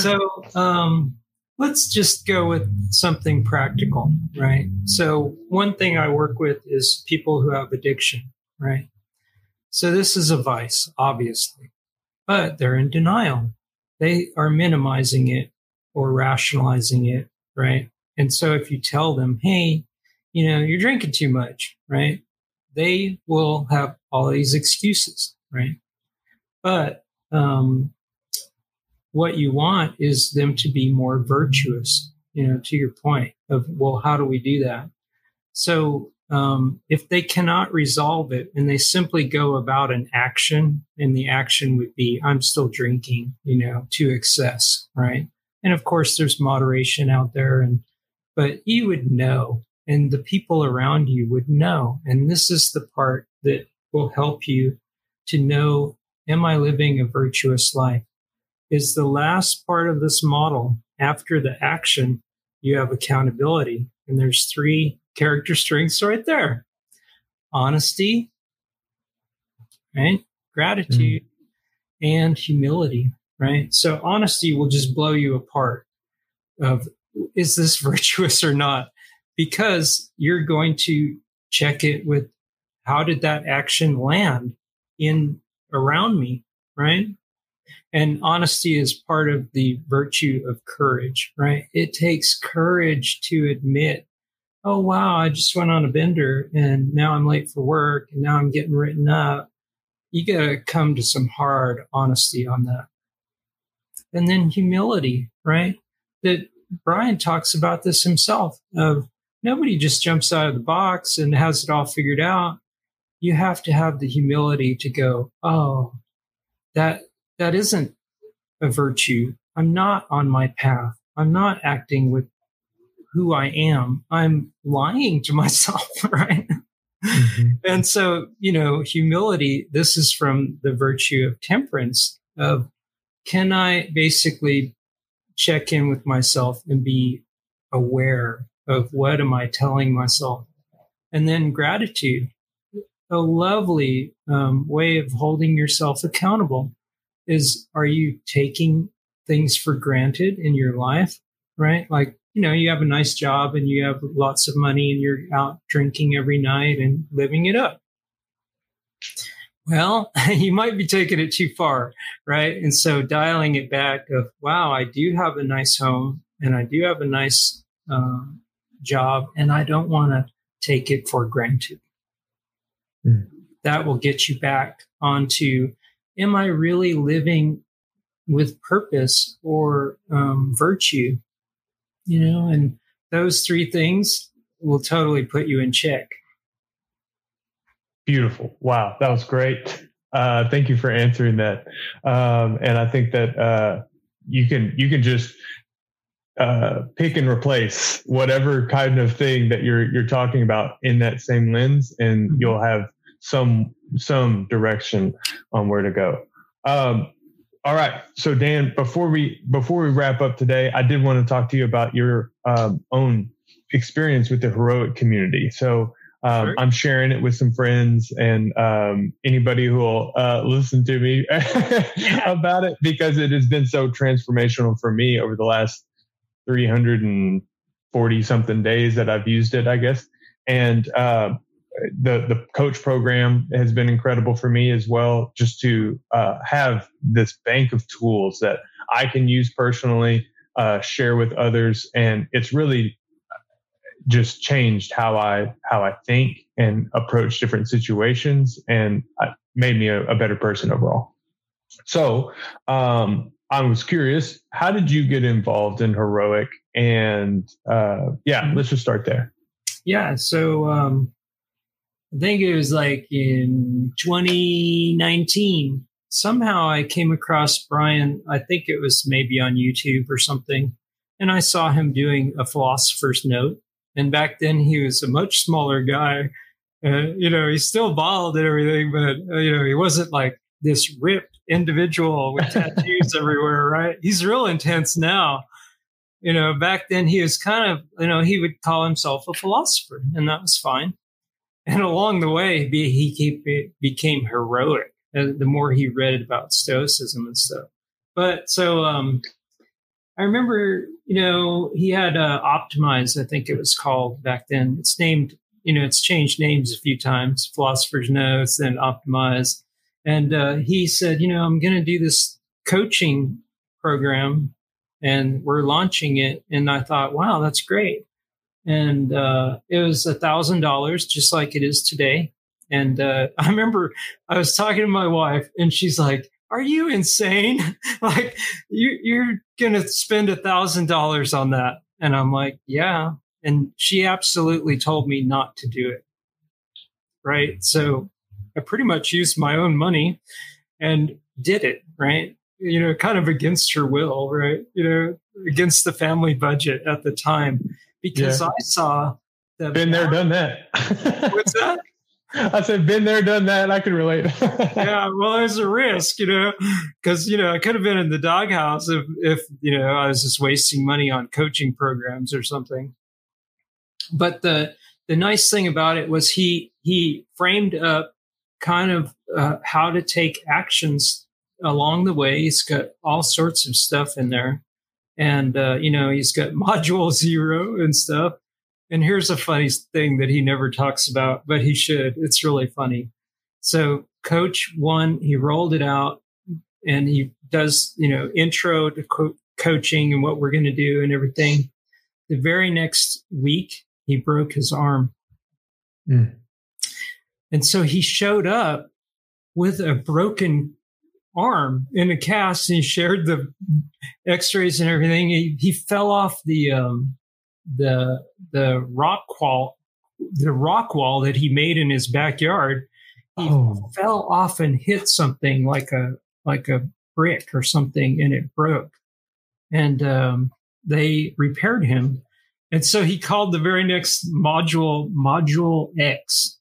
So um, let's just go with something practical right so one thing i work with is people who have addiction right so this is a vice obviously but they're in denial they are minimizing it or rationalizing it, right? And so if you tell them, hey, you know, you're drinking too much, right? They will have all these excuses, right? But um, what you want is them to be more virtuous, you know, to your point of, well, how do we do that? So um, if they cannot resolve it and they simply go about an action and the action would be i'm still drinking you know to excess right? And of course there's moderation out there and but you would know and the people around you would know. And this is the part that will help you to know am i living a virtuous life is the last part of this model after the action you have accountability and there's three character strengths right there honesty, right? Gratitude mm. and humility, right? So honesty will just blow you apart of is this virtuous or not? Because you're going to check it with how did that action land in around me, right? And honesty is part of the virtue of courage, right? It takes courage to admit oh wow, I just went on a bender and now I'm late for work and now I'm getting written up. You got to come to some hard honesty on that. And then humility, right? That Brian talks about this himself of nobody just jumps out of the box and has it all figured out. You have to have the humility to go, oh, that that isn't a virtue. I'm not on my path. I'm not acting with who I am, I'm lying to myself, right? Mm-hmm. And so, you know, humility, this is from the virtue of temperance of can I basically check in with myself and be aware of what am I telling myself? And then gratitude, a lovely um, way of holding yourself accountable is are you taking things for granted in your life? Right? Like you know, you have a nice job and you have lots of money and you're out drinking every night and living it up. Well, you might be taking it too far, right? And so dialing it back of, wow, I do have a nice home and I do have a nice um, job and I don't want to take it for granted. Mm. That will get you back onto, am I really living with purpose or um, virtue you know, and those three things will totally put you in check. Beautiful. Wow. That was great. Uh, thank you for answering that. Um, and I think that, uh, you can, you can just, uh, pick and replace whatever kind of thing that you're, you're talking about in that same lens and mm-hmm. you'll have some, some direction on where to go. Um, all right. So Dan, before we before we wrap up today, I did want to talk to you about your um, own experience with the heroic community. So um, sure. I'm sharing it with some friends and um, anybody who will uh, listen to me about it because it has been so transformational for me over the last 340 something days that I've used it, I guess. And uh, the the coach program has been incredible for me as well. Just to uh, have this bank of tools that I can use personally, uh, share with others, and it's really just changed how I how I think and approach different situations, and made me a, a better person overall. So um, I was curious, how did you get involved in heroic? And uh, yeah, let's just start there. Yeah, so um, I think it was like in 2019. Somehow I came across Brian. I think it was maybe on YouTube or something. And I saw him doing a philosopher's note. And back then he was a much smaller guy. Uh, you know, he's still bald and everything, but, uh, you know, he wasn't like this ripped individual with tattoos everywhere, right? He's real intense now. You know, back then he was kind of, you know, he would call himself a philosopher, and that was fine. And along the way, he became heroic uh, the more he read about Stoicism and stuff. But so um, I remember, you know, he had uh, Optimize, I think it was called back then. It's named, you know, it's changed names a few times, Philosopher's Notes, then Optimize. And uh, he said, you know, I'm going to do this coaching program and we're launching it. And I thought, wow, that's great. And uh, it was a thousand dollars, just like it is today. And uh, I remember I was talking to my wife, and she's like, "Are you insane? like, you, you're gonna spend a thousand dollars on that?" And I'm like, "Yeah." And she absolutely told me not to do it. Right. So I pretty much used my own money and did it, right? You know, kind of against her will, right? You know, against the family budget at the time because yeah. I saw that. Been there, done that. What's that? I said, been there, done that. I can relate. yeah, well, there's a risk, you know, because you know I could have been in the doghouse if, if you know I was just wasting money on coaching programs or something. But the the nice thing about it was he he framed up kind of uh, how to take actions along the way. He's got all sorts of stuff in there. And, uh, you know, he's got module zero and stuff. And here's a funny thing that he never talks about, but he should. It's really funny. So, coach one, he rolled it out and he does, you know, intro to co- coaching and what we're going to do and everything. The very next week, he broke his arm. Mm. And so he showed up with a broken arm in a cast and he shared the x-rays and everything. He, he fell off the, um, the, the rock wall, the rock wall that he made in his backyard. He oh. fell off and hit something like a, like a brick or something and it broke. And, um, they repaired him. And so he called the very next module, module X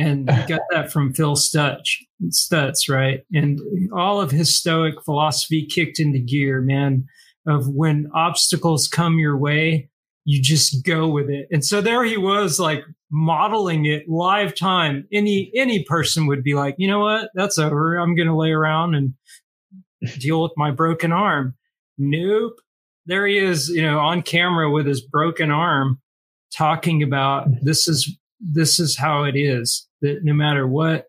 and got that from Phil Stutz, Stutz, right? And all of his Stoic philosophy kicked into gear, man. Of when obstacles come your way, you just go with it. And so there he was, like modeling it live time. Any any person would be like, you know what, that's over. I'm going to lay around and deal with my broken arm. Nope. There he is, you know, on camera with his broken arm, talking about this is this is how it is that no matter what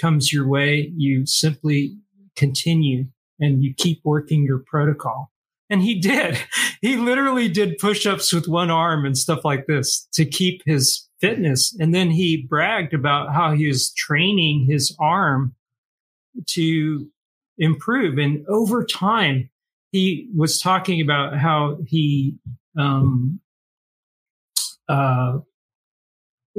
comes your way, you simply continue and you keep working your protocol. And he did. He literally did push ups with one arm and stuff like this to keep his fitness. And then he bragged about how he was training his arm to improve. And over time, he was talking about how he um, uh,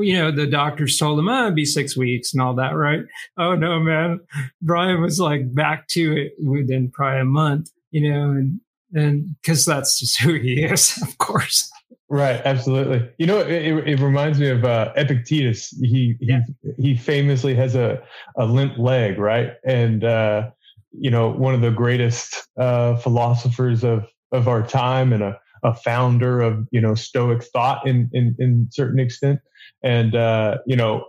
you know, the doctors told him, oh, it'd be six weeks and all that, right? Oh no, man. Brian was like back to it within probably a month, you know, and, and cause that's just who he is, of course. Right. Absolutely. You know, it, it reminds me of uh, Epictetus. He, yeah. he, he famously has a, a limp leg, right? And, uh, you know, one of the greatest uh, philosophers of, of our time and a, a founder of, you know, Stoic thought in, in, in certain extent. And uh, you know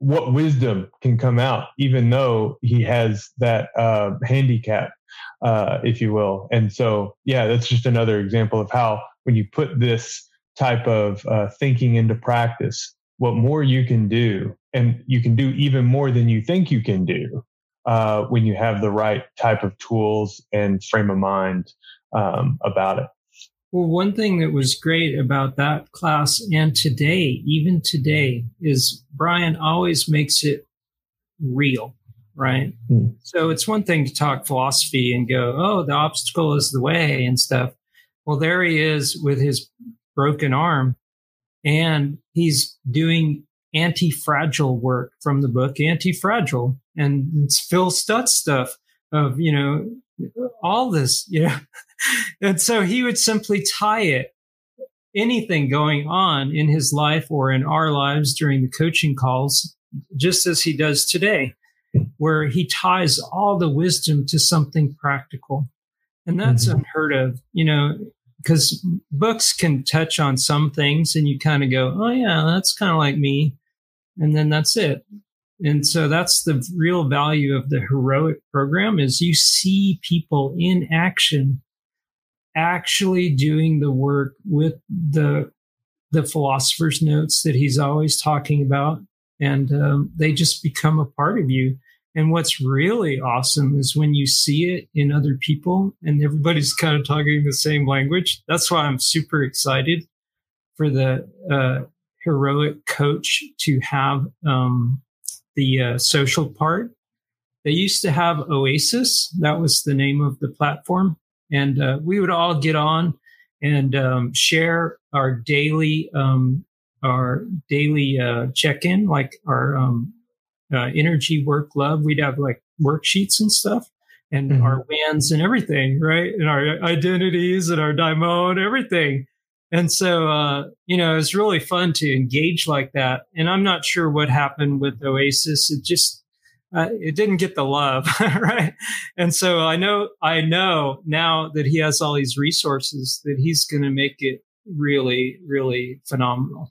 what wisdom can come out even though he has that uh, handicap uh, if you will. And so yeah that's just another example of how when you put this type of uh, thinking into practice what more you can do and you can do even more than you think you can do uh, when you have the right type of tools and frame of mind um, about it well, one thing that was great about that class and today, even today, is Brian always makes it real, right? Mm. So it's one thing to talk philosophy and go, oh, the obstacle is the way and stuff. Well, there he is with his broken arm. and he's doing anti-fragile work from the book Anti-Fragile, and it's Phil Stutz stuff of you know all this, you know, and so he would simply tie it anything going on in his life or in our lives during the coaching calls, just as he does today, where he ties all the wisdom to something practical. And that's mm-hmm. unheard of, you know, because books can touch on some things and you kind of go, oh, yeah, that's kind of like me. And then that's it. And so that's the real value of the heroic program is you see people in action actually doing the work with the the philosopher's notes that he's always talking about. And um, they just become a part of you. And what's really awesome is when you see it in other people and everybody's kind of talking the same language. That's why i'm super excited for the uh, heroic coach to have um, the uh, social part they used to have oasis that was the name of the platform and uh, we would all get on and um, share our daily um, our daily uh, check-in, like our um, uh, energy work love. We'd have like worksheets and stuff, and mm-hmm. our WANs and everything, right? And our identities and our daimon, everything. And so, uh, you know, it's really fun to engage like that. And I'm not sure what happened with Oasis. It just uh, it didn't get the love, right? And so I know, I know now that he has all these resources that he's going to make it really, really phenomenal.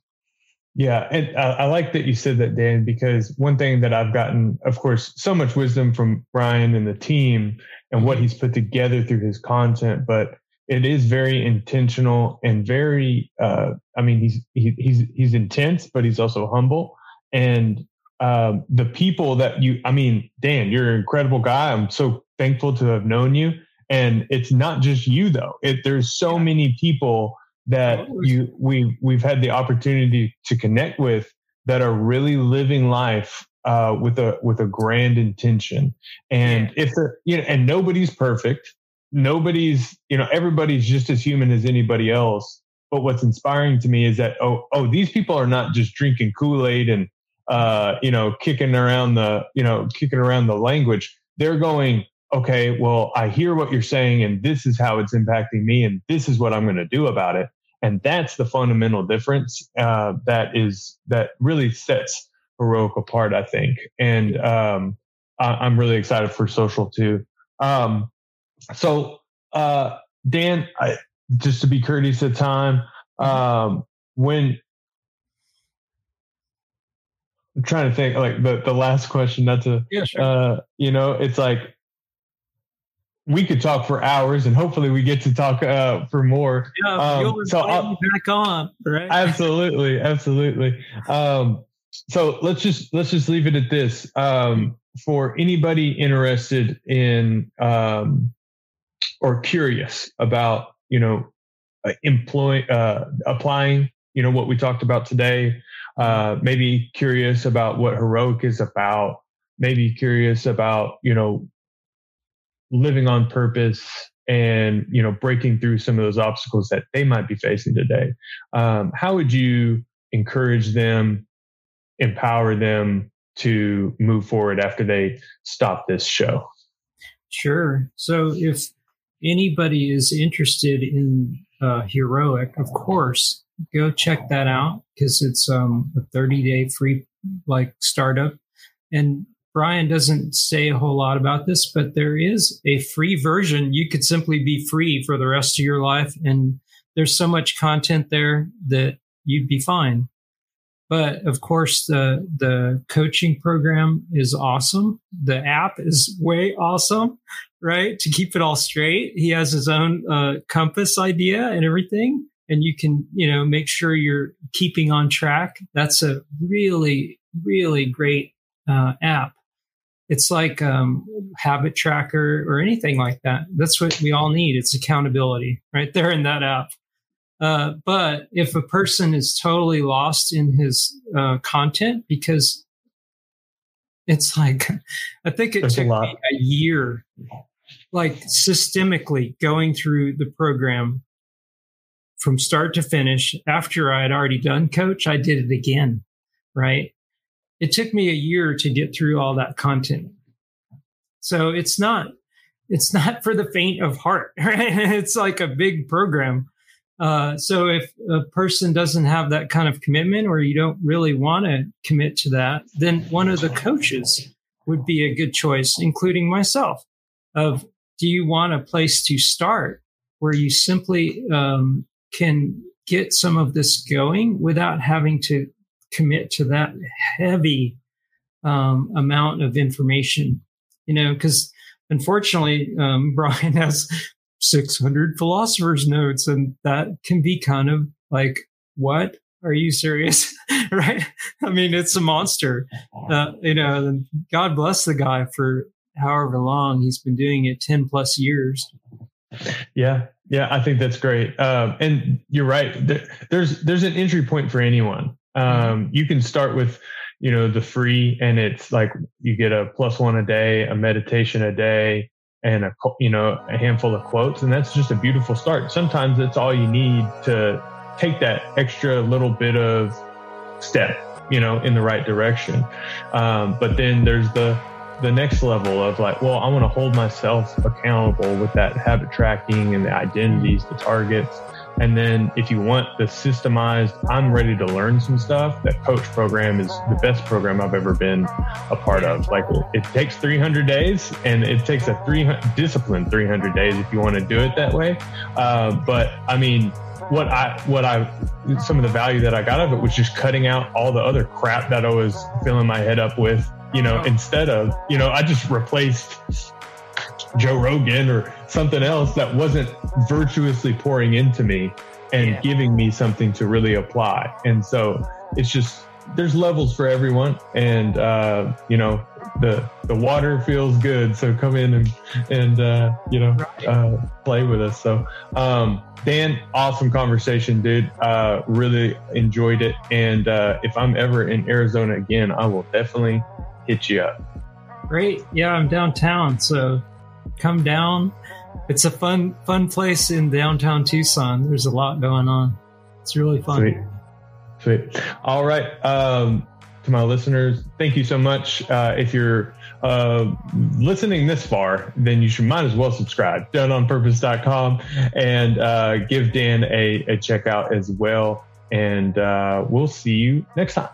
Yeah, and I like that you said that, Dan, because one thing that I've gotten, of course, so much wisdom from Brian and the team and what he's put together through his content, but it is very intentional and very. Uh, I mean, he's he, he's he's intense, but he's also humble, and um, the people that you, I mean, Dan, you're an incredible guy. I'm so thankful to have known you. And it's not just you though. It, there's so many people that you we we've had the opportunity to connect with that are really living life uh, with a with a grand intention. And yeah. if you know, and nobody's perfect. Nobody's you know everybody's just as human as anybody else. But what's inspiring to me is that oh oh these people are not just drinking Kool Aid and uh, you know, kicking around the, you know, kicking around the language, they're going, okay, well, I hear what you're saying, and this is how it's impacting me, and this is what I'm going to do about it. And that's the fundamental difference uh, that is that really sets heroic apart, I think. And um, I, am really excited for social too. Um, so, uh, Dan, I, just to be courteous of time, um, when I'm trying to think like the, the last question, not to, yeah, sure. uh, you know, it's like we could talk for hours and hopefully we get to talk uh, for more. Yeah, um, so I'll, back on, right? Absolutely. Absolutely. Um, so let's just, let's just leave it at this. Um, for anybody interested in, um, or curious about, you know, uh, employ, uh, applying, you know, what we talked about today, uh, maybe curious about what heroic is about, maybe curious about, you know, living on purpose and, you know, breaking through some of those obstacles that they might be facing today. Um, how would you encourage them, empower them to move forward after they stop this show? Sure. So if anybody is interested in uh, heroic, of course, go check that out because it's um, a 30 day free like startup. And Brian doesn't say a whole lot about this, but there is a free version. You could simply be free for the rest of your life. And there's so much content there that you'd be fine. But of course, the, the coaching program is awesome. The app is way awesome, right? To keep it all straight. He has his own uh, compass idea and everything and you can, you know, make sure you're keeping on track. That's a really, really great uh, app. It's like um, habit tracker or anything like that. That's what we all need. It's accountability right there in that app. Uh, but if a person is totally lost in his uh, content because it's like I think it There's took a me a year, like systemically going through the program from start to finish. After I had already done coach, I did it again. Right. It took me a year to get through all that content. So it's not, it's not for the faint of heart. Right? It's like a big program. Uh, so if a person doesn't have that kind of commitment or you don't really want to commit to that, then one of the coaches would be a good choice, including myself. Of do you want a place to start where you simply um, can get some of this going without having to commit to that heavy um, amount of information? You know, because unfortunately, um, Brian has 600 philosophers notes and that can be kind of like what? Are you serious? Right? I mean it's a monster. Uh, you know god bless the guy for however long he's been doing it 10 plus years. Yeah yeah i think that's great. Um, and you're right there, there's there's an entry point for anyone. Um, you can start with you know the free and it's like you get a plus one a day a meditation a day and a you know a handful of quotes and that's just a beautiful start. Sometimes that's all you need to take that extra little bit of step you know in the right direction. Um, but then there's the the next level of like well i want to hold myself accountable with that habit tracking and the identities the targets and then if you want the systemized, I'm ready to learn some stuff, that coach program is the best program I've ever been a part of. Like it takes 300 days and it takes a 300 discipline 300 days if you want to do it that way. Uh, but I mean, what I, what I, some of the value that I got of it was just cutting out all the other crap that I was filling my head up with, you know, instead of, you know, I just replaced Joe Rogan or something else that wasn't virtuously pouring into me and yeah. giving me something to really apply. And so it's just there's levels for everyone, and uh, you know the the water feels good, so come in and and uh, you know uh, play with us. So um, Dan, awesome conversation, dude. Uh, really enjoyed it, and uh, if I'm ever in Arizona again, I will definitely hit you up. Great, yeah, I'm downtown, so come down. It's a fun fun place in downtown Tucson. There's a lot going on. It's really fun. Sweet. Sweet. All right. Um, to my listeners, thank you so much. Uh, if you're uh, listening this far, then you should might as well subscribe. Doneonpurpose.com and uh, give Dan a, a check out as well. And uh, we'll see you next time.